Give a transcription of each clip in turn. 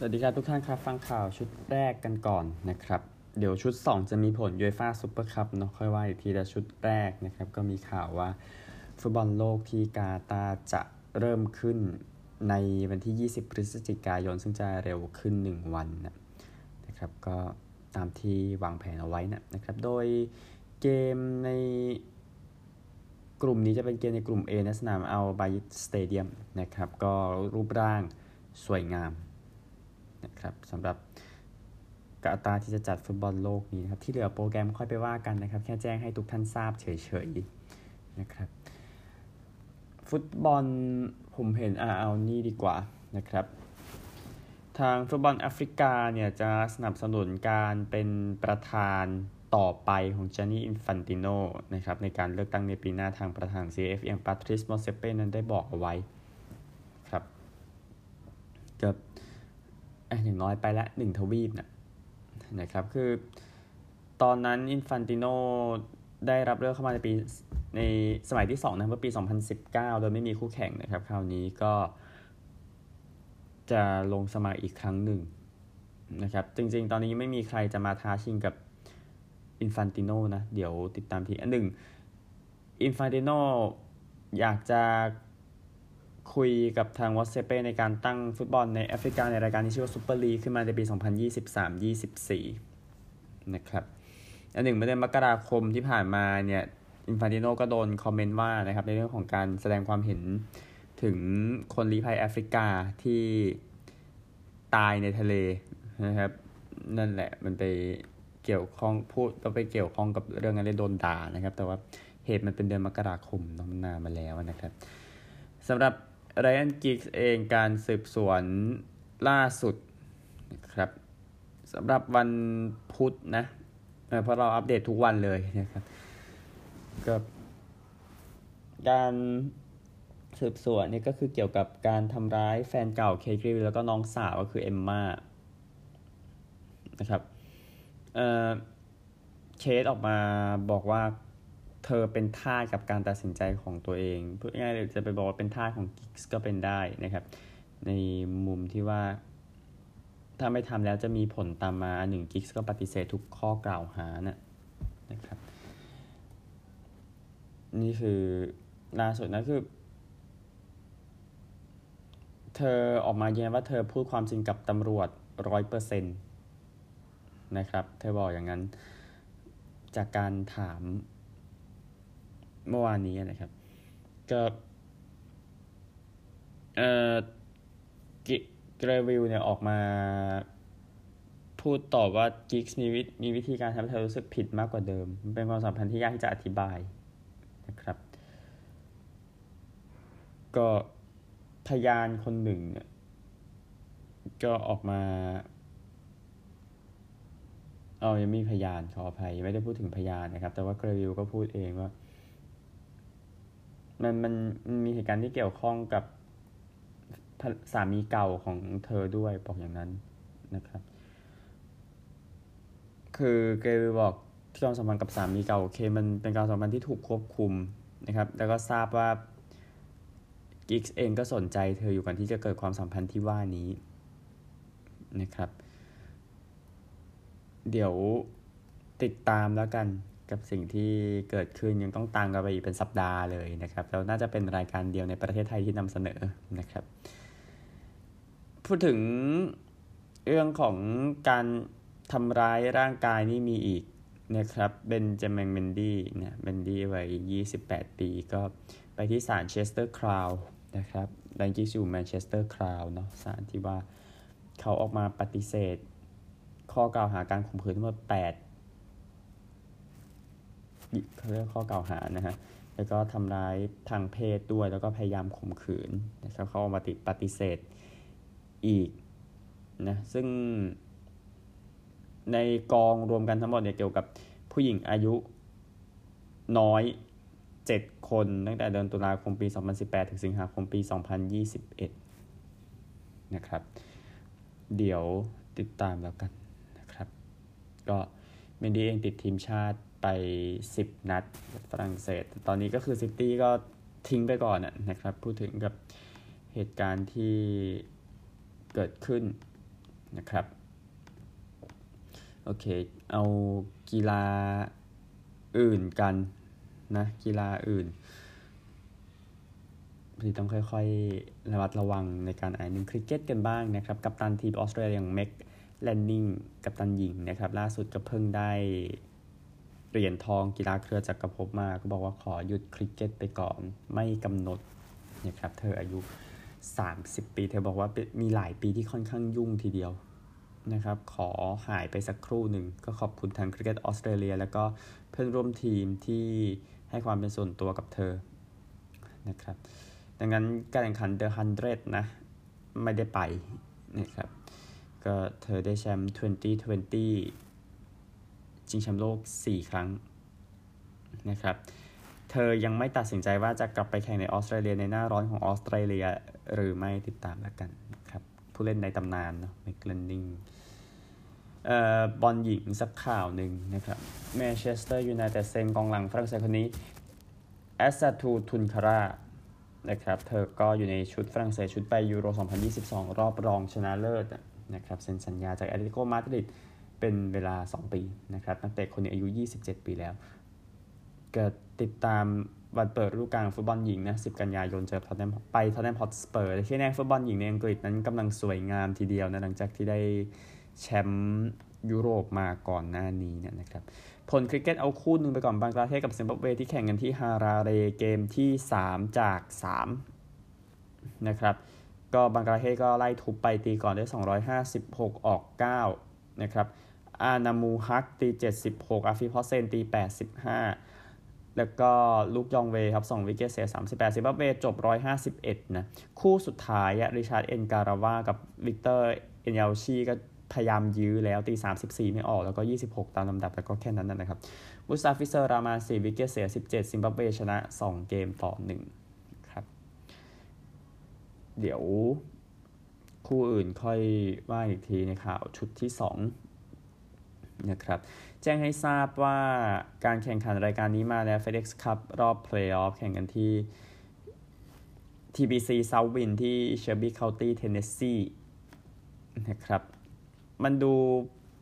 สวัสดีครับทุกท่านครับ ฟังข่าวชุดแรกกันก่อนนะครับ เดี๋ยวชุด 2 จะมีผลยูฟ่าซูเปอร์คัพเนาะค่อยว่าอีกทีแต่ชุดแรกนะครับ ก็มีข่าวว่าฟุตบอลโลกที่กาตาร์จะเริ่มขึ้นในวันที่ 20 พฤศจิกายน ซึ่งจะเร็วขึ้น 1 วันนะครับก็ตามที่วางแผนเอาไว้นะครับ โดยเกมในกลุ่มนี้จะเป็นเกมในกลุ่ม A ในสนามอัลบายต์สเตเดียมนะครับ ก็รูปร่างสวยงาม นะครับสำหรับกาตาร์ที่จะจัดฟุตบอลโลกนี้นะครับ ที่เหลือโปรแกรมค่อยไปว่ากันนะครับ แค่แจ้งให้ทุกท่านทราบเฉยๆนะครับ ฟุตบอลผมเห็นอ่าเอานี่ดีกว่านะครับ ทางฟุตบอลแอฟริกาเนี่ยจะสนับสนุนการเป็นประธานต่อไปของจานนี่อินฟันติโนนะครับในการเลือกตั้งในปีหน้าทางประธาน CAF อย่างปาทริซมอตเซเป้นั้นได้บอกเอาไว้ครับเกือบ อย่างน้อยไปละหนึ่งทวีปนะนะครับ คือตอนนั้นอินฟันติโนได้รับเลือกเข้ามาในปีในสมัยที่2นะเมื่อปี 2019 โดยไม่มีคู่แข่งนะครับ คราวนี้ก็จะลงสมัครอีกครั้งหนึ่งนะครับ จริงๆ ตอนนี้ไม่มีใครจะมาท้าชิงกับอินฟันติโนนะ เดี๋ยวติดตามที อันหนึ่งอินฟันติโนอยากจะ คุยกับทางมอตเซเปในการตั้งฟุตบอลในแอฟริกาในรายการที่ชื่อว่าซูเปอร์ลีกขึ้นมาในปี 2023-24 นะครับ อันหนึ่งเมื่อเดือนมกราคมที่ผ่านมาเนี่ยอินฟานติโนก็โดนคอมเมนต์ว่านะครับในเรื่องของการแสดงความเห็นถึงคนลี้ภัยแอฟริกาที่ตายในทะเลนะครับ นั่นแหละมันไปเกี่ยวข้องพูดก็ไปเกี่ยวข้องกับเรื่องอะไรโดนด่านะครับ แต่ว่าเหตุมันเป็นเดือนมกราคมน้นานมาแล้วนะครับสำหรับ ไรอันกิกเองการสืบสวนล่าสุดนะครับสำหรับวันพุธนะเพราะเราอัปเดตทุกวันเลยนะครับกับการสืบสวนนี่ก็คือเกี่ยวกับการทำร้ายแฟนเก่าเคกริลแล้วก็น้องสาวก็คือเอมมานะครับเคสออกมาบอกว่า เธอเป็นท่ากับการตัดสินใจของตัวเองพูดง่ายๆจะไปบอกว่าเป็นท่าของกิ๊กก็เป็นได้นะครับ ในมุมที่ว่า ถ้าไม่ทำแล้วจะมีผลตามมาหนึ่งกิ๊กก็ปฏิเสธทุกข้อกล่าวหานะนะครับ นี่คือล่าสุดนะคือ เธอออกมายืนยันว่าเธอพูดความจริงกับตำรวจร้อยเปอร์เซ็นต์นะครับ เธอบอกอย่างนั้น จากการถาม เมื่อวานนี้นะครับ ก็เอ่อเกรวิลเนี่ยออกมาพูดตอบว่ากิกส์มีวิมีวิธีการทำให้เธอรู้สึกผิดมากกว่าเดิม มันเป็นความสัมพันธ์ที่ยากที่จะอธิบายนะครับ ก็พยานคนหนึ่งเนี่ยก็ออกมาเอายังมีพยานขออภัยไม่ได้พูดถึงพยานนะครับ แต่ว่าเกรวิลก็พูดเองว่า มันมันมีเหตุการณ์ที่เกี่ยวข้องกับสามีเก่าของเธอด้วยบอกอย่างนั้นนะครับ คือเกลบอกที่ความสัมพันธ์กับสามีเก่าโอเคมันเป็นการสัมพันธ์ที่ถูกควบคุมนะครับ แล้วก็ทราบว่ากิกเองก็สนใจเธออยู่ก่อนที่จะเกิดความสัมพันธ์ที่ว่านี้นะครับ เดี๋ยวติดตามแล้วกัน กับสิ่งที่เกิดขึ้นยังต้องตามกันไปอีกเป็นสัปดาห์เลยนะครับแล้วน่าจะเป็นรายการเดียวในประเทศไทยที่นำเสนอนะครับ พูดถึงเรื่องของการทำร้ายร่างกายนี่มีอีกนะครับเบนจามินเมนดี้เนี่ยเมนดี้วัย 28 ปีก็ไปที่ศาลเชสเตอร์คราวน์นะครับแรงกิ้งอยู่แมนเชสเตอร์คราวน์เนาะศาลที่ว่าเขาออกมาปฏิเสธ ข้อกล่าวหาการข่มขืนทั้งหมด8 เขาเรียกข้อกล่าวหานะฮะแล้วก็ทำร้ายทางเพศด้วย แล้วก็พยายามข่มขืนนะครับเขาออกมาติดปฏิเสธอีกนะซึ่งในกองรวมกันทั้งหมดเนี่ยเกี่ยวกับผู้หญิงอายุน้อย 7 คนตั้งแต่เดือนตุลาคมปี 2018 ถึงสิงหาคมปี 2021 นะครับ เดี๋ยวติดตามแล้วกันนะครับ ก็เมนดี้เองติดทีมชาติ ไป 10 นัดฝรั่งเศส ตอนนี้ก็คือซิตี้ก็ทิ้งไปก่อนนะครับ พูดถึงกับเหตุการณ์ที่เกิดขึ้นนะครับ โอเค เอากีฬาอื่นกันนะ กีฬาอื่นที่ต้องค่อยๆ ระมัดระวังในการอ่านหนึ่งคริกเก็ตกันบ้างนะครับ กัปตันทีมออสเตรเลียอย่างเม็กแลนนิงกัปตันหญิงนะครับ ล่าสุดก็เพิ่งได้ เหรียญทองกีฬาเครือจักรภพมา ก็บอกว่าขอหยุดคริกเก็ตไปก่อนไม่กำหนดนะครับเธออายุ 30 ปี เธอบอกว่ามีหลายปีที่ค่อนข้างยุ่งทีเดียวนะครับ ขอหายไปสักครู่หนึ่ง ก็ขอบคุณทางคริกเก็ตออสเตรเลีย แล้วก็เพื่อนร่วมทีมที่ให้ความเป็นส่วนตัวกับเธอนะครับ ดังนั้นการแข่งขัน The 100นะ ไม่ได้ไปนะครับ ก็เธอได้แชมป์ 2020 ชิงแชมป์โลก 4 ครั้งนะครับ เธอยังไม่ตัดสินใจว่าจะกลับไปแข่งในออสเตรเลียในหน้าร้อนของออสเตรเลียหรือไม่ติดตามแล้วกันครับ ผู้เล่นในตำนานเนาะเม็กแลนนิงเอ่อบอลหญิงสักข่าวหนึ่งนะครับแมนเชสเตอร์ยูไนเต็ดเซ็นกองหลังฝรั่งเศสคนนี้ไอส์ซาตูตุนการานะครับเธอก็อยู่ในชุดฝรั่งเศสชุดไปยูโร 2022 รอบรองชนะเลิศนะครับเซ็นสัญญาจากแอตเลติโกมาดริด เป็นเวลา 2 ปีนะครับนักเตะคนนี้อายุ 27 ปีแล้ว เกิดติดตามวันเปิดฤดูกาลฟุตบอลหญิงนะ 10 กันยายนเจอทอตแนมไปทอตแนมฮอตสเปอร์ที่แน่ฟุตบอลหญิงในอังกฤษนั้นกำลังสวยงามทีเดียวนะ หลังจากที่ได้แชมป์ยุโรปมาก่อนหน้านี้เนี่ยนะครับ ผลคริกเก็ตเอาคู่หนึ่งไปก่อนบังกลาเทศกับซิมบับเวที่แข่งกันที่ฮาราเรเกมที่ 3 จาก 3 นะครับ ก็บังกลาเทศก็ไล่ทุบไปตีก่อนได้256 ออก 9 นะครับ อานามูลฮักตี76อาฟิฟฮอสเซนตี 85 แล้วก็ลุคจองเวครับ2วิกเกตเสีย38ซิมบับเวจบ 151 นะ คู่สุดท้ายริชาร์ดเอ็นการาวากับวิกเตอร์เอ็นยาชีก็พยายามยื้อแล้วตี 34 ไม่ออก แล้วก็ 26 ตามลำดับ แล้วก็แค่นั้นนะครับมุสตาฟิเซอร์ราห์มาน4วิกเกตเสีย 17 ซิมบับเวชนะ 2 เกมต่อ 1 ครับ เดี๋ยวคู่อื่นค่อยว่าอีกทีในข่าวชุดที่ 2 นะครับแจ้งให้ทราบว่าการแข่งขันรายการนี้มาแล้ว FedEx Cup รอบเพลย์ออฟแข่งกันที่ TBC South Wind ที่ Shelby County Tennessee นะครับ มันดู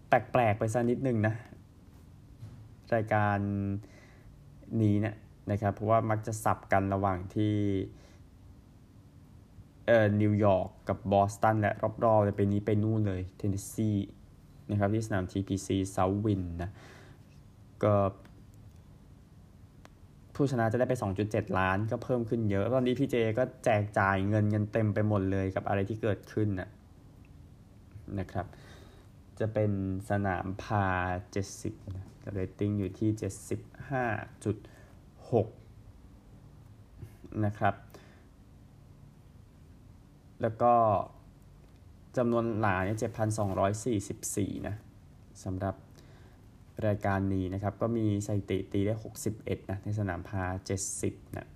แปลกๆไปสักนิดหนึ่งนะ รายการนี้เนี่ยนะครับ เพราะว่ามักจะสับกันระหว่างที่เอ่อนิวยอร์กกับบอสตันและรอบๆเลยไปนี้ไปนู่นเลยเทนเนสซี นะครับที่สนาม TPC South Wind นะก็ผู้ชนะจะได้ไป 2.7 ล้านก็เพิ่มขึ้นเยอะ ตอนนี้พี่เจก็แจกจ่ายเงินเงินเต็มไปหมดเลยกับอะไรที่เกิดขึ้นนะนะครับ จะเป็นสนามพา 70นะเรตติ้งอยู่ที่ 75.6 นะครับ แล้วก็ จำนวนหลาเนี่ย7,244 นะสำหรับรายการนี้นะครับ ก็มีสถิติตีได้ 61 นะ ในสนามพาร์ 70 นะ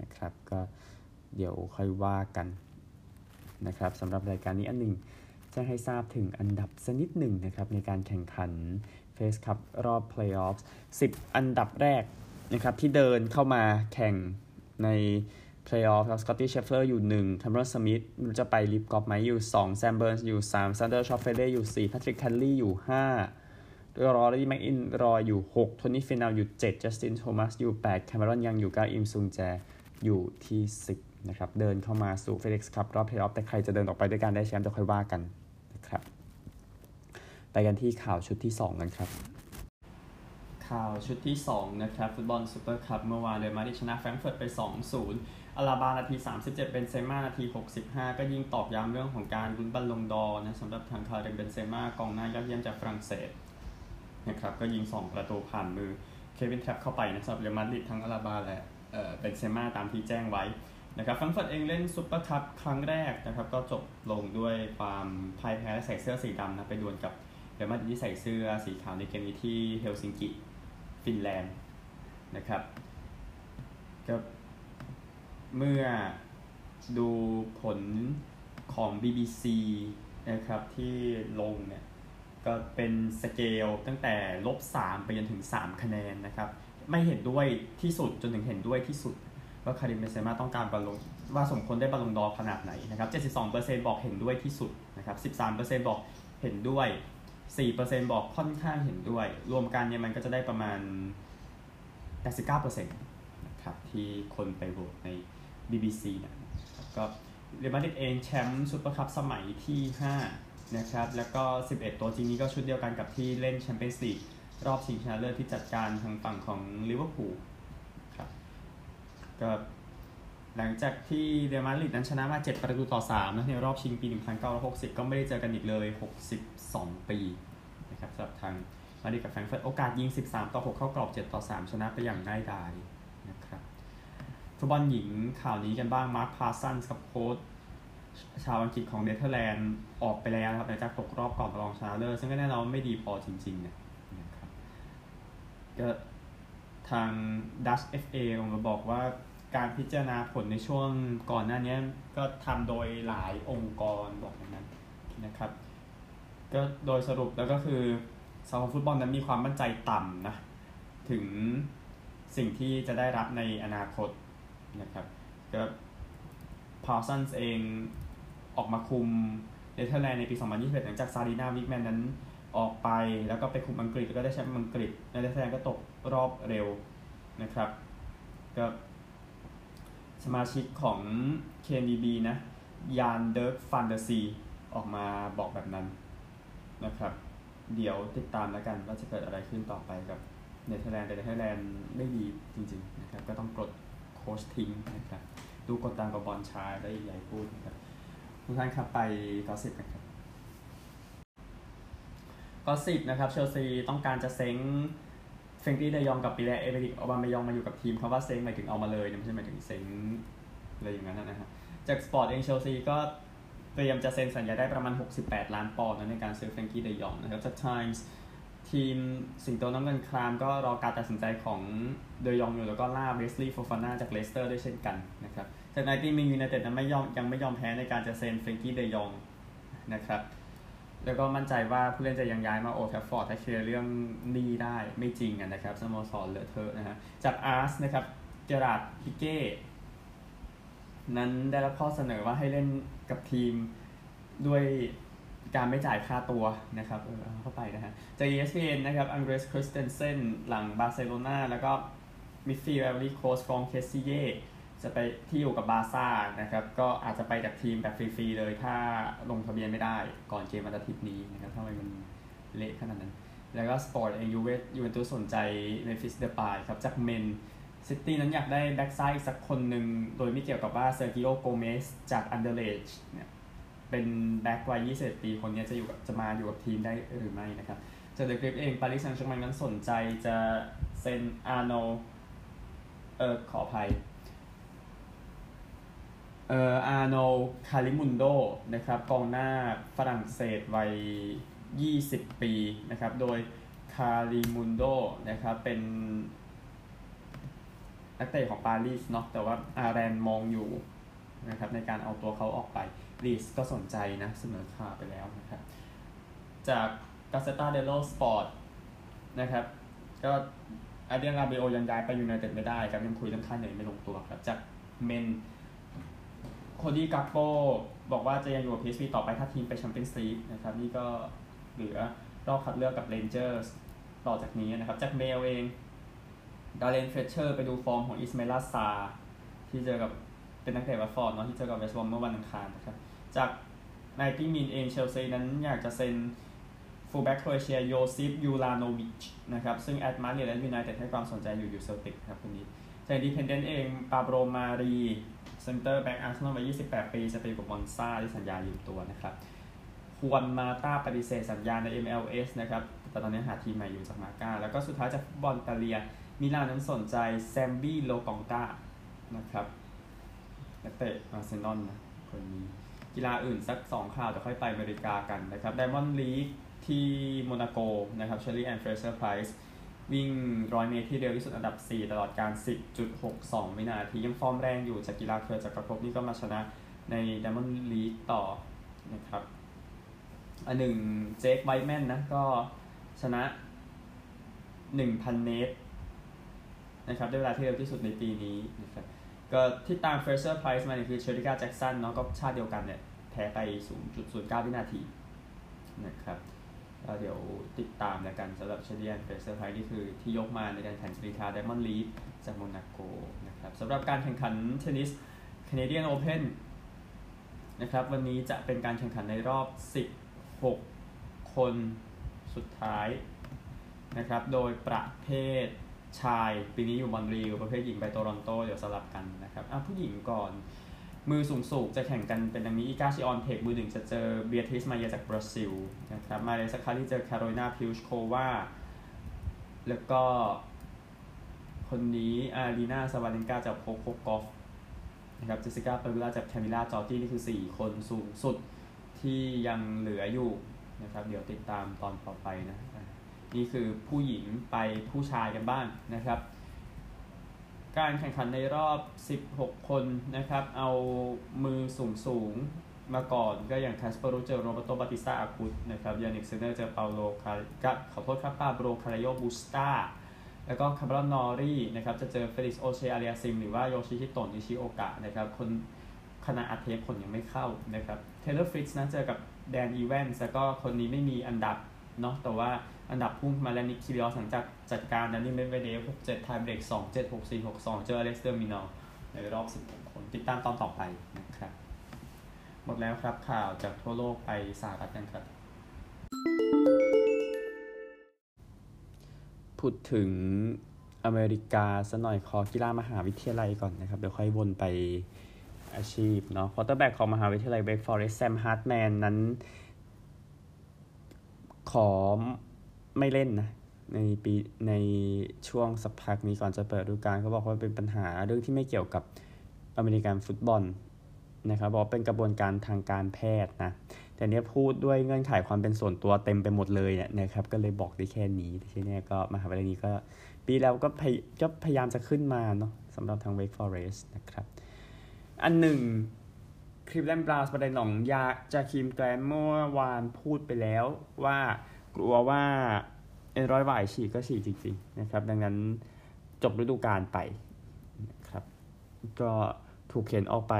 นะครับ ก็เดี๋ยวค่อยว่ากันนะครับสำหรับรายการนี้อันหนึ่งจะให้ทราบถึงอันดับสักนิดหนึ่งนะครับในการแข่งขัน FedEx Cup รอบเพลย์ออฟ10 อันดับแรกนะครับที่เดินเข้ามาแข่งใน เพลย์ออฟครับสกอตตี้เชฟฟ์เลอร์อยู่1แคเมรอนสมิธมันจะไป LIV Golf ไหมอยู่2แซมเบิร์นส์อยู่3แซนเดอร์ชอฟเฟเล่อยู่4แพทริกแคนต์เลย์อยู่5รอรี่แม็คอิลรอยอยู่6โทนี่ฟิเนาอยู่7จัสตินโทมัสอยู่8แคมรอนยังอยู่9อิมซุงแจอยู่ที่ 10นะครับเดินเข้ามาสู่ FedEx ครับรอบเพลย์ออฟแต่ใครจะเดินออกไปด้วยการได้แชมป์จะค่อยว่ากันนะครับไปกันที่ข่าวชุดที่ 2 กันครับข่าวชุดที่ 2 นะครับ ฟุตบอลซูเปอร์คัพเมื่อวานเดนมาร์กชนะแฟรงก์เฟิร์ตไป 2-0 อาลาบานาที 37เบนเซม่านาที 65 ก็ยิ่งตอกย้ำเรื่องของการลุ้นบัลลงดอร์นะสำหรับทางคาร์เรนเบนเซม่ากองหน้ายอดเยี่ยมจากฝรั่งเศสนะครับก็ยิง 2 ประตูผ่านมือเควินทรัปป์เข้าไปนะสำหรับเรอัลมาดริดทั้งอาลาบาและเออเบนเซม่าตามที่แจ้งไว้นะครับแฟรงก์เฟิร์ตเองเล่นซุปเปอร์คัพครั้งแรกนะครับก็จบลงด้วยความพ่ายแพ้และใส่เสื้อสีดำนะไปดวลกับเรอัลมาดริดที่ใส่เสื้อสีขาวในเกมนี้ที่เฮลซิงกิฟินแลนด์นะครับก็ เมื่อดูผลของ BBC นะครับที่ลงเนี่ยก็เป็นสเกลตั้งแต่ลบ 3 ไปจนถึง 3 คะแนนนะครับ ไม่เห็นด้วยที่สุดจนถึงเห็นด้วยที่สุด ว่าคาริมเบเซม่าต้องการบอลลงว่าสมควรได้บอลลงดอขนาดไหนนะครับ 72%บอกเห็นด้วยที่สุดนะนะครับ 13%บอกเห็นด้วย 4%บอกค่อนข้างเห็นด้วย รวมกันเนี่ยมันก็จะได้ประมาณ89%นะครับที่คนไปโหวตใน BBC นะครับก็เรอัลมาดริดเองแชมป์ซุปเปอร์คัพสมัยที่ 5 นะครับ แล้วก็ 11 ตัวจริงนี้ก็ชุดเดียวกันกับที่เล่นแชมเปี้ยนส์ลีกรอบชิงชนะเลิศที่จัดการทางฝั่งของลิเวอร์พูลครับก็หลังจากที่เรอัลมาดริดนั้นชนะมา 7 ประตูต่อ3นะในรอบชิงปี 1960 ก็ไม่ได้เจอกันอีกเลย 62 ปีนะครับสำหรับทางมาดริดกับแฟรงก์เฟิร์ตโอกาสยิง 13 ต่อ 6 เข้ากรอบ 7 ต่อ 3 ชนะไปอย่างง่ายดาย ฟุตบอลหญิงข่าวนี้กันบ้างมาร์คพาร์ซันส์กับโค้ชชาวอังกฤษของเนเธอร์แลนด์ออกไปแล้วครับหลังจากตกรอบก่อนรองชนะเลิศซึ่งก็แน่นอนไม่ดีพอจริงๆเนี่ยนะครับก็ทาง Dutch FA ออกมาบอกว่าการพิจารณาผลในช่วงก่อนหน้านี้ก็ทำโดยหลายองค์กรบอกอย่างนั้นนะครับ ก็โดยสรุปแล้วก็คือสมาคมฟุตบอลนั้นมีความมั่นใจต่ำนะ ถึงสิ่งที่จะได้รับในอนาคต นะครับก็พาร์สันส์เองออกมาคุมเนเธอร์แลนด์ในปี 2021 หลังจากซารีนาวิกแมนนั้นออกไปแล้วก็ไปคุมอังกฤษแล้วก็ได้แชมป์อังกฤษเนเธอร์แลนด์ก็ตกรอบเร็วนะครับก็สมาชิกของ KNVB นะยานเดิร์กฟันเดอร์ซีออกมาบอกแบบนั้นนะครับ เดี๋ยวติดตามแล้วกันว่าจะเกิดอะไรขึ้นต่อไปกับเนเธอร์แลนด์แต่เนเธอร์แลนด์ไม่ดีจริงๆนะครับก็ต้องกด ค้ชทิ้งนะครับดูกดตามกับบอลชาได้ใหญ่พูดนะครับทุกท่านครับไปกอสิบกันครับกอสิบนะครับเชลซีต้องการจะเซ้งเฟรงกี้เดยองกับปีแลเอเวริกอบามายองมาอยู่กับทีมเขาว่าเซ้งหมายถึงเอามาเลยไม่ใช่หมายถึงเซ้งอะไรอย่างนั้นนะฮะจากสปอร์ตเองเชลซีก็เตรียมจะเซ็นสัญญาได้ประมาณ 68 ล้านปอนด์ในการซื้อเฟรงกี้เดยองนะครับจาก Times ทีมสิ ทีมสิงโตน้ำเงินครามก็รอการตัดสินใจของเดยองอยู่แล้วก็ล่าเวสลีย์โฟฟาน่าจากเลสเตอร์ด้วยเช่นกันนะครับจาก 90min ยูไนเต็ดนั้นไม่ยอมยังไม่ยอมแพ้ในการจะเซ็นเฟรงกี้เดยองนะครับแล้วก็มั่นใจว่าผู้เล่นจะยังย้ายมาโอลด์แทรฟฟอร์ดถ้าเคลียร์เรื่องหนี้ได้ไม่จริงนะครับสโมสรเลอะเทอะนะฮะจากอาร์สนะครับเจอราร์ดพิเก้นั้นได้รับข้อเสนอว่าให้เล่นกับทีมด้วย การไม่จ่ายค่าตัวนะครับเออเข้าไปนะฮะจาก ESPN นะครับอังเดรสคริสเตนเซนหลังบาร์เซโลนาแล้วก็มิดฟิลด์ไอวอรีโคสต์ฟรองก์เคสซิเยจะไปที่อยู่กับบาร์ซ่านะครับ ก็อาจจะไปจากทีมแบบฟรีๆเลย ถ้าลงทะเบียนไม่ได้ก่อนเกมวันอาทิตย์นี้นะครับทำไมมันเละขนาดนั้น แล้วก็สปอร์ตเองยูเวยูเวนตุสสนใจเมฟิสเดปายครับจากเมลซิตี้นั้นอยากได้แบ็กซ้ายสักคนหนึ่ง โดยไม่เกี่ยวกับว่าเซอร์กิโอโกเมสจากอันเดอร์เลชท์เนี่ย เป็นแบ็กวัย21 ปีคนนี้จะอยู่กับจะมาอยู่กับทีมได้หรือไม่นะครับจากเดอะคลิปเองปารีสแซงต์แชร์กแมงนั้นสนใจจะเซ็นอาร์โนเออขออภัยเอ่ออาร์โนคาลิมูเอนโดนะครับกองหน้าฝรั่งเศสวัย 20 ปีนะครับโดยคาลิมูเอนโดนะครับเป็นนักเตะของปารีสเนาะแต่ว่าอาแรนมองอยู่นะครับในการเอาตัวเขาออกไป ลีดส์ก็สนใจนะเสนอข่าวไปแล้วนะครับ จากกาเซตาเดโลสปอร์ตนะครับ ก็อาเดรียนราบิโอต์ยังย้ายไปยูไนเต็ดไม่ได้ครับยังคุยเรื่องค่าเหนื่อยไม่ลงตัวครับ จากเมลโคดี้กัคโปบอกว่าจะยังอยู่กับพีเอสวีต่อไปถ้าทีมไปแชมเปี้ยนส์ลีกนะครับ นี่ก็เหลือรอบคัดเลือกกับเรนเจอร์สต่อจากนี้นะครับ จากเมลเองดาร์เรนเฟลตเชอร์ไปดูฟอร์มของอิสไมลาซาร์ที่เจอกับเป็นนักเตะวัตฟอร์ดเนาะที่เจอกับเวสต์บรอมเมื่อวันอังคารนะครับ จาก 90min เองเชลซีนั้นอยากจะเซ็นฟูลแบ็กโครเอเชียโยซิฟยูราโนวิชนะครับซึ่งแอตมาดริดและยูไนเต็ดให้ความสนใจอยู่อยู่เซลติกครับคนนี้จากอินดีเพนเดนต์เองปาโบลมารีเซนเตอร์แบ็กอาร์เซนอลวัย28 ปีจะไปอยู่กับมอนซาที่สัญญายืมตัวนะครับฮวนมาตาปฏิเสธสัญญาใน MLS นะครับแต่ตอนนี้หาทีมใหม่อยู่จากมาร์ก้า แล้วก็สุดท้ายจากฟุตบอลอิตาเลีย มิลานนั้นสนใจแซมบี้โลกองกานะครับนักเตะอาร์เซนอลนะคนนี้ กีฬาอื่นสัก2ข่าวจะค่อยไปอเมริกากันนะครับไดมอนด์ลีกที่โมนาโกนะครับเชลลี่แอนด์เฟรเซอร์ไพรซ์วิ่งร้อยเมตรที่เร็วที่สุดอันดับ 4 ตลอดกาล 10.62 วินาที ยังฟอร์มแรงอยู่จากกีฬาเครือจักรภพนี่ก็มาชนะในไดมอนด์ลีกต่อนะครับ อันหนึ่งเจคไบแมนนะ ก็ชนะ 1,000 เมตรนะครับด้วยเวลาที่เร็วที่สุดในปีนี้นะครับก็ที่ตาม Fraser-Pryce มาเนี่ยคือเชอริก้าแจ็กสันเนาะก็ชาติเดียวกันเนี่ย แพ้ไป 0.09 วินาทีนะครับเดี๋ยวติดตามแล้วกันสำหรับเชลลี่แอนน์เฟรเซอร์ไพรซ์นี่คือที่ยกมาในการแข่งสตรีทาไดมอนด์ลีกจากโมนาโกนะครับสำหรับการแข่งขันเทนนิสแคนาเดียนโอเพนนะครับวันนี้จะเป็นการแข่งขันในรอบ 16 คนสุดท้ายนะครับโดยประเภทชายปีนี้อยู่มอนทรีออลประเภทหญิงไปโตรอนโต เดี๋ยวสลับกันนะครับอะผู้หญิงก่อน มือสูงสูงจะแข่งกันเป็นดังนี้อีกาชิออนเท็กมือหนึ่งจะเจอเบียทริซฮัดดัดไมอาจากบราซิลนะครับมาเรียซัคคารีเจอคาโรลินาพลิสโควาแล้วก็คนนี้อารีนาซาบาเลนกาเจอโคโคกอฟฟ์นะครับเจสสิก้าเปกูลาเจอคามิล่าจอร์จี้นี่คือ 4 คนสูงสุดที่ยังเหลืออยู่นะครับเดี๋ยวติดตามตอนต่อไปนะ นี่คือผู้หญิงไปผู้ชายกันบ้างนะครับ การแข่งขันในรอบ 16 คนนะครับ เอามือสูงสูงมาก่อนก็อย่างคาสเปอร์รูดเจอโรเบโตบาติสตาอากุตนะครับยานนิกซินเนอร์เจอเปาโลคาร์ขอโทษครับปาโบลคาร์เรโญบุสตาแล้วก็คาเมรอนนอร์รีนะครับจะเจอเฟลิกซ์โอเชร์อาลิอาสซิมหรือว่าโยชิฮิโตะนิชิโอกะนะครับคนขณะอัดเทปผลยังไม่เข้านะครับเทเลอร์ฟริตซ์นะเจอกับแดนอีแวนส์แล้วก็คนนี้ไม่มีอันดับเนาะแต่ว่า อันดับพุ่งมาแล้วนิกคีริออสหลังจากจัดการดันนี่เมเวเดฟหกเจ็ดไทยเบรกสองเจ็ดหกสี่หกสองเจออเล็กซ์เดอมินอร์ในรอบสิบคนติดตามตอนต่อไปนะครับ หมดแล้วครับข่าวจากทั่วโลกไปสหรัฐกันครับ พูดถึงอเมริกาสักหน่อยขอกีฬามหาวิทยาลัยก่อนนะครับ เดี๋ยวค่อยวนไปอาชีพเนาะ quarterback ของมหาวิทยาลัยเวกฟอเรสต์แซมฮาร์ตแมนนั้น ขอ ไม่เล่นนะในปีในช่วงสักพักนี้ก่อนจะเปิดฤดูกาลเขาบอกว่าเป็นปัญหาเรื่องที่ไม่เกี่ยวกับอเมริกันฟุตบอลนะครับบอกเป็นกระบวนการทางการแพทย์นะแต่เนี้ยพูดด้วยเงื่อนไขความเป็นส่วนตัวเต็มไปหมดเลยเนี่ยนะครับก็เลยบอกได้แค่นี้ทีนี้ก็มหาวิทยาลัยนี้ก็ ปีแล้วก็พยก็พยายามจะขึ้นมาเนาะสำหรับทาง Wake Forest นะครับ อันหนึ่งคลิปแลนบราวส์ประเด็นหนองยาจากคิมแกรมเมื่อวานพูดไปแล้วว่า กลัวว่าเอ็นร้อยหวายฉีกก็ฉีกจริงๆนะครับ ดังนั้นจบฤดูกาลไปนะครับ ก็ถูกเข็นออกไป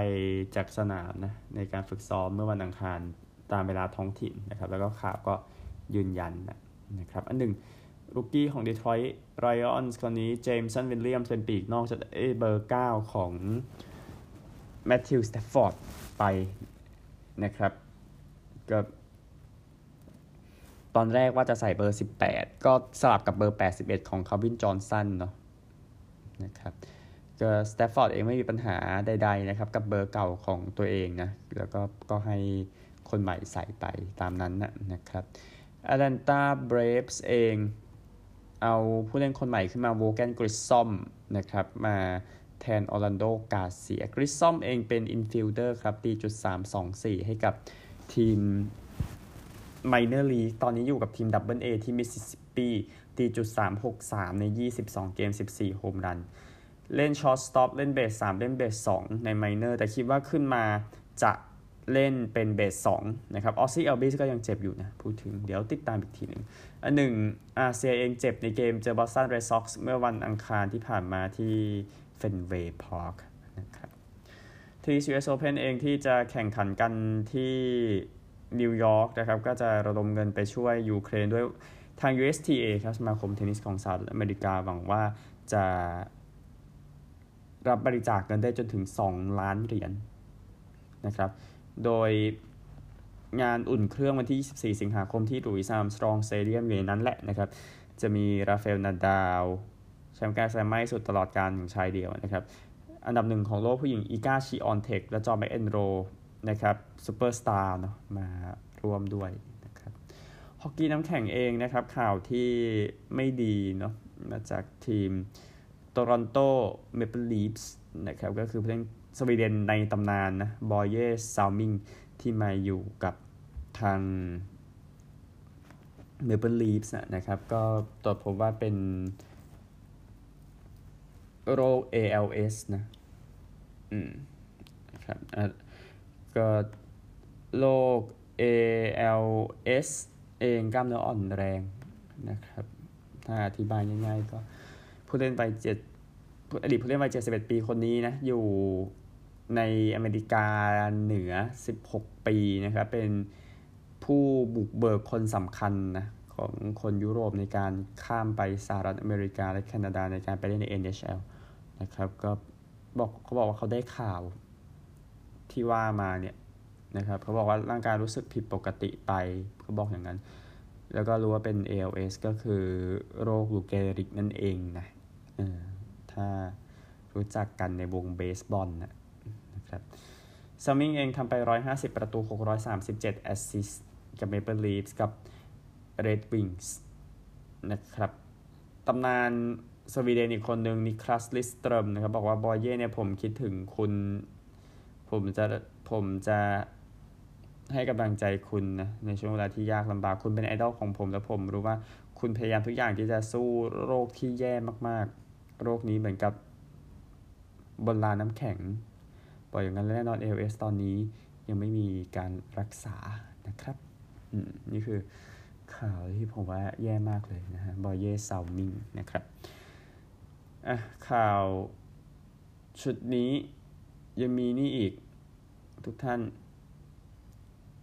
จากสนามนะในการฝึกซ้อมเมื่อวันอังคารตามเวลาท้องถิ่นนะครับ แล้วก็ข่าวก็ยืนยันนะครับ อันหนึ่งลูกี้ของ Detroit Lions คนนี้เจมสันวิลเลียมเป็นปีกนอกจากเบอร์ 9 ของแมทธิวสเตฟฟอร์ดไปนะครับ ก็ ตอนแรกว่าจะใส่เบอร์ 18 ก็สลับกับเบอร์ 81 ของแคลวินจอห์นสันเนาะนะครับก็สเตฟฟอร์ดเองไม่มีปัญหาใดๆนะครับ กับเบอร์เก่าของตัวเองนะ แล้วก็ก็ให้คนใหม่ใส่ไปตามนั้นนะนะครับแอตแลนตาเบรฟส์เองเอาผู้เล่นคนใหม่ขึ้นมาวอห์นกริสซอมนะครับมาแทนออร์แลนโดอาร์เซียกริสซอมเองเป็น infielder ครับตีจุด324 ให้กับทีม minor league ตอนนี้อยู่กับทีม double A ที่มิสซิสซิปปีตีจุด363ใน22เกม14โฮมรัน เล่น shortstop เล่น base 3เล่น base 2ใน minor แต่คิดว่าขึ้นมาจะเล่นเป็น base 2นะครับออซซี่อัลบีส์ก็ยังเจ็บอยู่นะ พูดถึงเดี๋ยวติดตามอีกทีหนึ่งอนึ่งอาร์เซียเองเจ็บในเกมเจอบอสตันเรดซ็อกซ์เมื่อวันอังคารที่ผ่านมาที่เฟนเวย์พาร์คนะครับทีซีเอสโอเพนเองที่จะแข่งขันกันที่ นิวยอร์กนะครับก็จะระดมเงินไปช่วยยูเครนด้วยทาง USTA ครับสมาคมเทนนิสของสหรัฐอเมริกาหวังว่าจะรับบริจาคเงินได้จนถึง 2 ล้านเหรียญนะครับ โดยงานอุ่นเครื่องวันที่ 24 สิงหาคมที่หลุยส์อามสตรองสเตเดียมอยู่ในนั้นแหละนะครับ จะมีราฟาเอลนาดาลแชมป์ grand slam มากสุดตลอดกาลของชายเดียวนะครับ อันดับหนึ่งของโลกผู้หญิงอีกาชเวียนเทคและจอห์นแมคเอนโร นะครับซูเปอร์สตาร์เนาะมาร่วมด้วยนะครับฮอกกี้น้ำแข็งเองนะครับข่าวที่ไม่ดีเนาะมาจากทีมโตรอนโตเมเปิลลีฟส์นะครับก็คือผู้เล่นสวีเดนในตำนานนะบอร์เยซาลมิงที่มาอยู่กับทางเมเปิลลีฟส์นะครับก็ตรวจพบว่าเป็นโรค ALS นะ อืมนะครับ ก็โรค ALS เองกล้ามเนื้ออ่อนแรงนะครับ ถ้าอธิบายง่ายๆก็ผู้เล่นวัยเจ็ดอดีตผู้เล่นวัยเจ็ดสิบเอ็ดปีคนนี้นะ อยู่ในอเมริกาเหนือ16ปีนะครับ เป็นผู้บุกเบิกคนสำคัญนะของคนยุโรปในการข้ามไปสหรัฐอเมริกาและแคนาดาในการไปเล่นใน NHL นะครับ ก็บอกเขาบอกว่าเขาได้ข่าว ที่ว่ามาเนี่ยนะครับเขาบอกว่าร่างกายรู้สึกผิดปกติไปเขาบอกอย่างนั้น แล้วก็รู้ว่าเป็น ALS ก็คือโรคลูเกห์ริกนั่นเองนะถ้ารู้จักกันในวงเบสบอลนะนะครับซาลมิงเองทำไป 150 ประตู 637 แอสซิสกับเมเปิลลีฟส์กับ Red Wings นะครับตำนานสวีเดนอีกคนหนึ่งนิคลัสลิดสตรอมนะครับบอกว่าบอร์เยเนี่ยผมคิดถึงคุณ ผมจะผมจะให้กำลังใจคุณนะในช่วงเวลาที่ยากลำบากคุณเป็นไอดอลของผม และผมรู้ว่าคุณพยายามทุกอย่างที่จะสู้โรคที่แย่มาก ๆ โรคนี้เหมือนกับบนลานน้ำแข็งบอกอย่างนั้นแน่นอน ALS ตอนนี้ยังไม่มีการรักษานะครับนี่คือข่าวที่ผมว่าแย่มากเลยนะฮะบอยเย่เซามิงนะครับอะข่าวชุดนี้ ยังมีนี่อีกทุกท่าน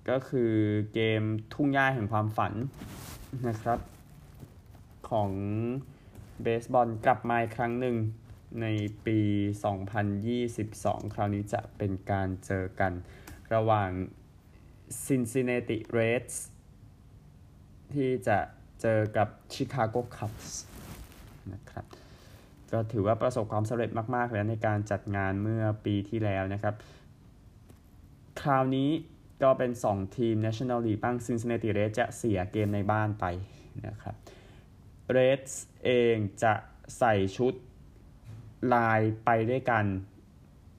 ก็คือเกมทุ่งหญ้าแห่งความฝันนะครับ ของเบสบอลกลับมาอีกครั้งหนึ่งในปี 2022 คราวนี้จะเป็นการเจอกันระหว่าง Cincinnati Reds ที่จะเจอกับ Chicago Cubs นะครับ ก็ถือว่าประสบความสำเร็จมาก ๆ แล้วในการจัดงานเมื่อปีที่แล้วนะครับ คราวนี้ก็เป็น 2 ทีม National League บ้าง Cincinnati Reds จะเสียเกมในบ้านไปนะครับ Reds เองจะใส่ชุดลายไปด้วยกัน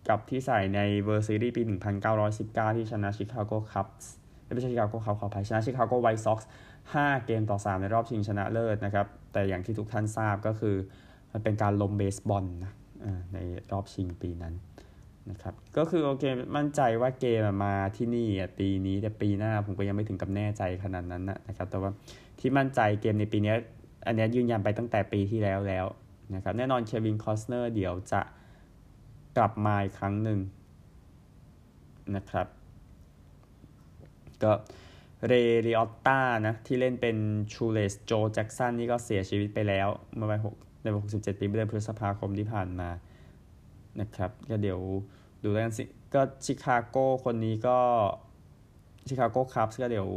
กับที่ใส่ในเวอร์ซีรีส์ปี 1919 ที่ชนะชิคาโกคัพส์ไม่ใช่ชิคาโกคัพขออภัยชนะชิคาโกไวท์ซ็อกซ์5เกมต่อ 3 ในรอบชิงชนะเลิศนะครับ แต่อย่างที่ทุกท่านทราบก็คือ มันเป็นการล้มเบสบอลนะในรอบชิงปีนั้นนะครับก็คือโอเคมั่นใจว่าเกมมาที่นี่ปีนี้แต่ปีหน้าผมก็ยังไม่ถึงกับแน่ใจขนาดนั้นนะครับแต่ว่าที่มั่นใจเกมในปีนี้อันนี้ยืนยันไปตั้งแต่ปีที่แล้วแล้วนะครับแน่นอนเควินคอสเนอร์เดี๋ยวจะกลับมาอีกครั้งหนึ่งนะครับก็เรริออตตานะที่เล่นเป็นชูเลสโจแจ็กสันนี่ก็เสียชีวิตไปแล้วเมื่อวัยหก ในวัยหกสิบเจ็ดปีเดือนพฤษภาคมที่ผ่านมานะครับ ก็เดี๋ยวดูแล้วกันสิก็ชิคาโกคนนี้ก็ชิคาโกคัพส์ก็เดี๋ยว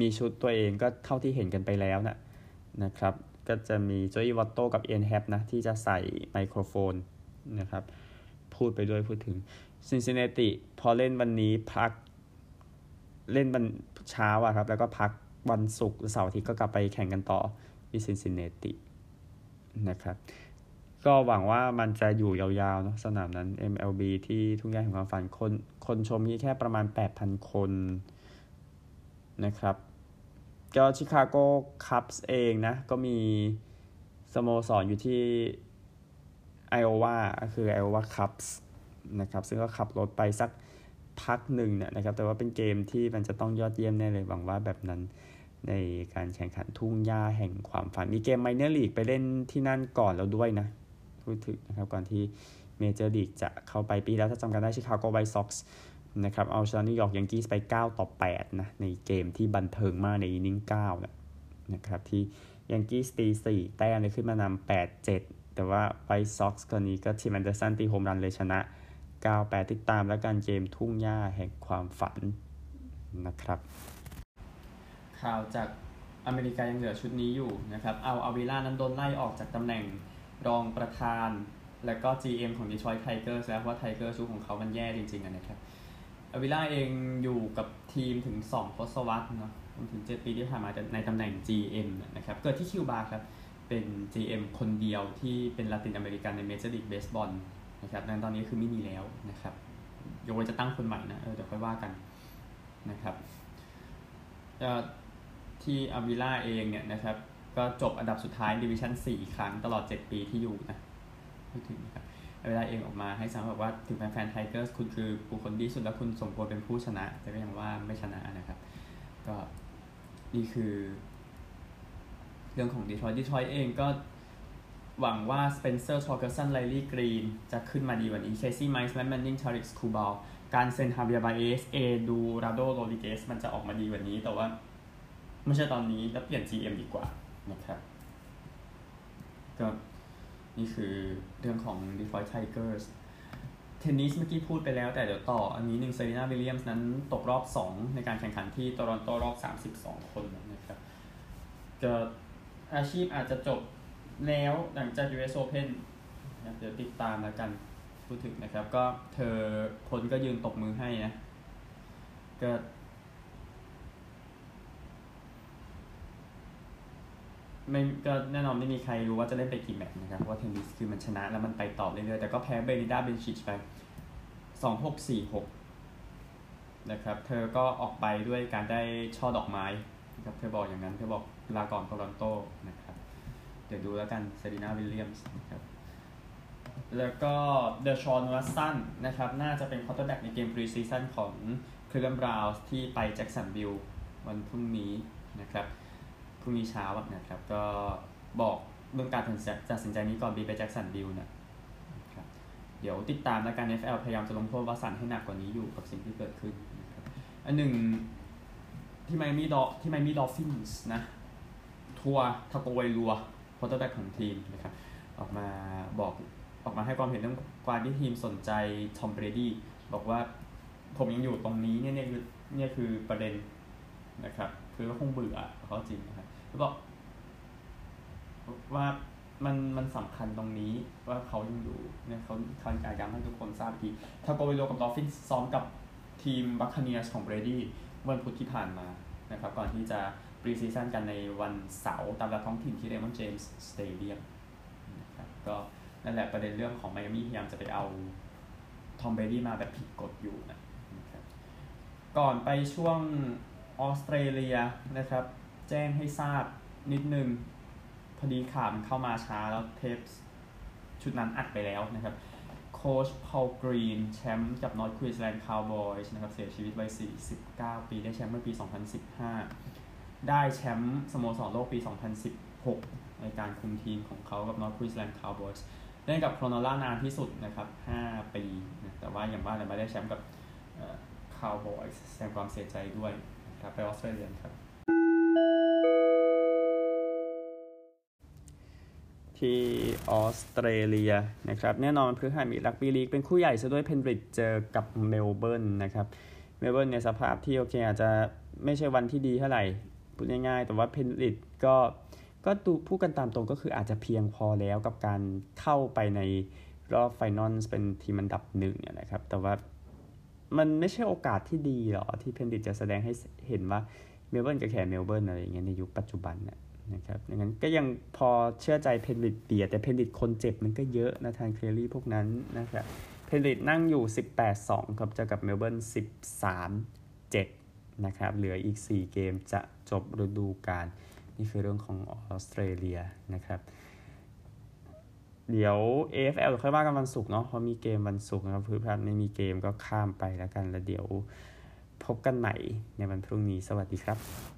มีชุดตัวเองก็เท่าที่เห็นกันไปแล้วนะนะครับ ก็จะมีโจอีวอตโตกับเอียนแฮปป์นะ ที่จะใส่ไมโครโฟนนะครับ พูดไปด้วยพูดถึงซินซินเนติพอเล่นวันนี้พักเล่นวันเช้าอะครับ แล้วก็พักวันศุกร์เสาร์อาทิตย์ก็กลับไปแข่งกันต่อที่ซินซินเนติ นะครับก็หวังว่ามันจะอยู่ยาวๆเนาะสนามนั้น MLB ที่ทุ่งหญ้าแห่งความฝันคนคนชมมีแค่ประมาณ 8,000 คนนะครับก็ชิคาโกคัพส์เองนะ ก็มีสโมสรอยู่ที่ไอโอวาคือไอโอวาคัพส์นะครับ ซึ่งก็ขับรถไปสักพักหนึ่งเนี่ยนะครับ แต่ว่าเป็นเกมที่มันจะต้องยอดเยี่ยมแน่เลยหวังว่าแบบนั้น ในการแข่งขันทุ่งหญ้าแห่งความฝัน มีเกม minor league ไปเล่นที่นั่นก่อนแล้วด้วยนะพูดถึงนะครับก่อนที่ major league จะเข้าไปปีแล้วถ้าจำกันได้ชิคาโกไวท์ซ็อกซ์นะครับเอาชนะนิวยอร์กยังกี้ไป 9 ต่อ 8 นะ ในเกมที่บันเทิงมากใน inning 9นะนะครับที่ยังกี้ตี4แต้มเลยขึ้นมานำ8 7 แต่ว่าไวท์ซ็อกซ์กรณีก็ทีมแอนเดอร์สันตีโฮมรันเลยชนะ 9 8 ติดตามแล้วกันเกมทุ่งหญ้าแห่งความฝันนะครับ ข่าวจากอเมริกายังเหลือชุดนี้อยู่นะครับอัลอาวิล่านั้นโดนไล่ออกจากตำแหน่งรองประธาน และก็ GM ของ Detroit Tigers แล้วเพราะ Tigers ชุดของเขามันแย่จริงๆนะครับอาวิล่าเองอยู่กับทีมถึง 2 ทศวรรษเนาะถึง 7 ปีที่ผ่านมาในตำแหน่ง GM นะครับเกิดที่คิวบาครับเป็น GM คนเดียวที่เป็นลาตินอเมริกันใน major league เบสบอลนะครับนั้นตอนนี้คือไม่มีแล้วนะครับยกเว้นจะตั้งคนใหม่นะเออเดี๋ยวค่อยว่ากันนะครับ ที่อาวิล่าเองเนี่ยนะครับ ก็จบอันดับสุดท้ายดิวิชั่น4 ครั้งตลอด 7 ปีที่อยู่นะพูดถึงครับอาวิลาเองออกมาให้สัมภาษณ์บอกว่าถึงแฟนๆไทเกอร์สคุณคือบุคคลดีสุดแล้วคุณสมควรเป็นผู้ชนะ แต่ก็ยังว่าไม่ชนะนะครับ ก็นี่คือ เรื่องของดีทรอยต์ดีทรอยต์เองก็หวังว่าสเปนเซอร์ทอร์เกสันไลลี่กรีนจะขึ้นมาดีกว่านี้เคซี่ไมส์แมตต์แมนนิงทาริกสคูบาลการเซนฮาเบียบาเอสเอดูราโดโรดิเกสมันจะออกมาดีกว่านี้แต่ว่า ไม่ใช่ตอนนี้แล้วเปลี่ยน GM ดีกว่านะครับ ก็นี่คือเรื่องของ Detroit Tigers เทนนิสเมื่อกี้พูดไปแล้วแต่เดี๋ยวต่ออันนี้หนึ่งเซรีนาวิลเลียมส์นั้นตกรอบ 2 ในการแข่งขันที่โตรอนโตรอบ 32 คนนะครับก็อาชีพอาจจะจบแล้วหลังจาก US Open นะเดี๋ยวติดตามแล้วกันพูดถึงนะครับ ก็เธอคนก็ยืนตบมือให้นะก็ ไม่ก็แน่นอนไม่มีใครรู้ว่าจะเล่นไปกี่แมตช์นะครับเพราะว่าเทนนิสคือมันชนะแล้วมันไปต่อเรื่อยๆแต่ก็แพ้เบลินดาเบนซิชไปสองหกสี่หกนะครับเธอก็ออกไปด้วยการได้ช่อดอกไม้นะครับเธอบอกอย่างนั้นเธอบอกลาก่อนโตรอนโตนะครับเดี๋ยวดูแล้วกันเซรีนาวิลเลียมส์นะครับแล้วก็เดอชอนวัตสันนะครับน่าจะเป็น quarterback ในเกมพรีซีซั่นของคลีฟแลนด์บราวน์สที่ไปแจ็คสันวิลล์วันพรุ่งนี้นะครับ พรุ่งนี้เช้านะครับ ก็บอกเรื่องการตัดสินใจนี้ก่อนบินไปแจ็คสันวิลล์นะครับเดี๋ยวติดตามแล้วกัน NFL พยายามจะลงโทษวัตสันให้หนักกว่านี้อยู่กับสิ่งที่เกิดขึ้นนะครับอันหนึ่งที่ไมอามี่ดอที่ไมอามี่ดอลฟินส์นะทัวทาโกไวโลอาquarterback ของทีมนะครับออกมาบอกออกมาให้ความเห็นเรื่องการที่ทีมสนใจทอมเบรดี้บอกว่าผมยังอยู่ตรงนี้เนี่ยเนี่ยคือเนี่ยคือประเด็นนะครับ คือก็คงเบื่อเขาจริงนะ แล้วบอกว่ามันมันสำคัญตรงนี้ว่าเขายังอยู่เนี่ยเขาเขาอยากย้ำให้ทุกคนทราบทีทาโกไวโลอากับดอลฟินส์ซ้อมกับทีมบัคคาเนียสของเบรดี้วันพุธที่ผ่านมานะครับ ก่อนที่จะพรีซีซั่นกันในวันเสาร์ตามเวลาท้องถิ่นที่เรมอนเจมส์สเตเดียมนะครับก็นั่นแหละประเด็นเรื่องของไมอามี่พยายามจะไปเอาทอมเบรดี้มาแบบผิดกฎอยู่นะครับก่อนไปช่วงออสเตรเลียนะครับ แจ้งให้ทราบนิดนึง พอดีข่าวมันเข้ามาช้าแล้วเทปชุดนั้นอัดไปแล้วนะครับโค้ชพอลกรีนแชมป์กับนอร์ทควีนส์แลนด์คาวบอยส์นะครับเสียชีวิตวัย 49 ปีได้แชมป์เมื่อปี 2015 ได้แชมป์สโมสรโลกปี 2016 ในการคุมทีมของเขากับนอร์ทควีนส์แลนด์คาวบอยส์เล่นกับโครนูลล่านานที่สุดนะครับ 5 ปีนะแต่ว่าอย่างว่าแต่ไม่ได้แชมป์กับคาวบอยส์แสดงความเสียใจด้วยนะครับไปออสเตรเลียครับ ที่ออสเตรเลียนะครับแน่นอนพฤหัสมีรักบี้ลีกเป็นคู่ใหญ่ซะด้วยเพนริธเจอกับเมลเบิร์นนะครับเมลเบิร์นในสภาพที่โอเคอาจจะไม่ใช่วันที่ดีเท่าไหร่พูดง่ายๆ แต่ว่าเพนริธก็ก็ดูพูดกันตามตรงก็คืออาจจะเพียงพอแล้วกับการเข้าไปในรอบไฟนอลเป็นทีมอันดับหนึ่งนะครับ แต่ว่ามันไม่ใช่โอกาสที่ดีหรอที่เพนริธจะแสดงให้เห็นว่า เมลเบิร์นกับแค่เมลเบิร์นอะไรอย่างเงี้ยในยุคปัจจุบันนะครับดังนั้นก็ยังพอเชื่อใจเพนริธเดียแต่เพนริธคนเจ็บมันก็เยอะนะทางเคลียรี่พวกนั้นนะครับเพนริธนั่งอยู่ 18-2ครับจะกับเมลเบิร์น13-7นะครับเหลืออีก 4 เกมจะจบฤดูกาลนี่คือเรื่องของออสเตรเลียนะครับ เดี๋ยว AFL ค่อยว่ากันวันศุกร์เนาะเพราะมีเกมวันศุกร์นะครับเพื่อนๆไม่มีเกมก็ข้ามไปแล้วกันแล้วเดี๋ยว พบกันใหม่ในวันพรุ่งนี้สวัสดีครับ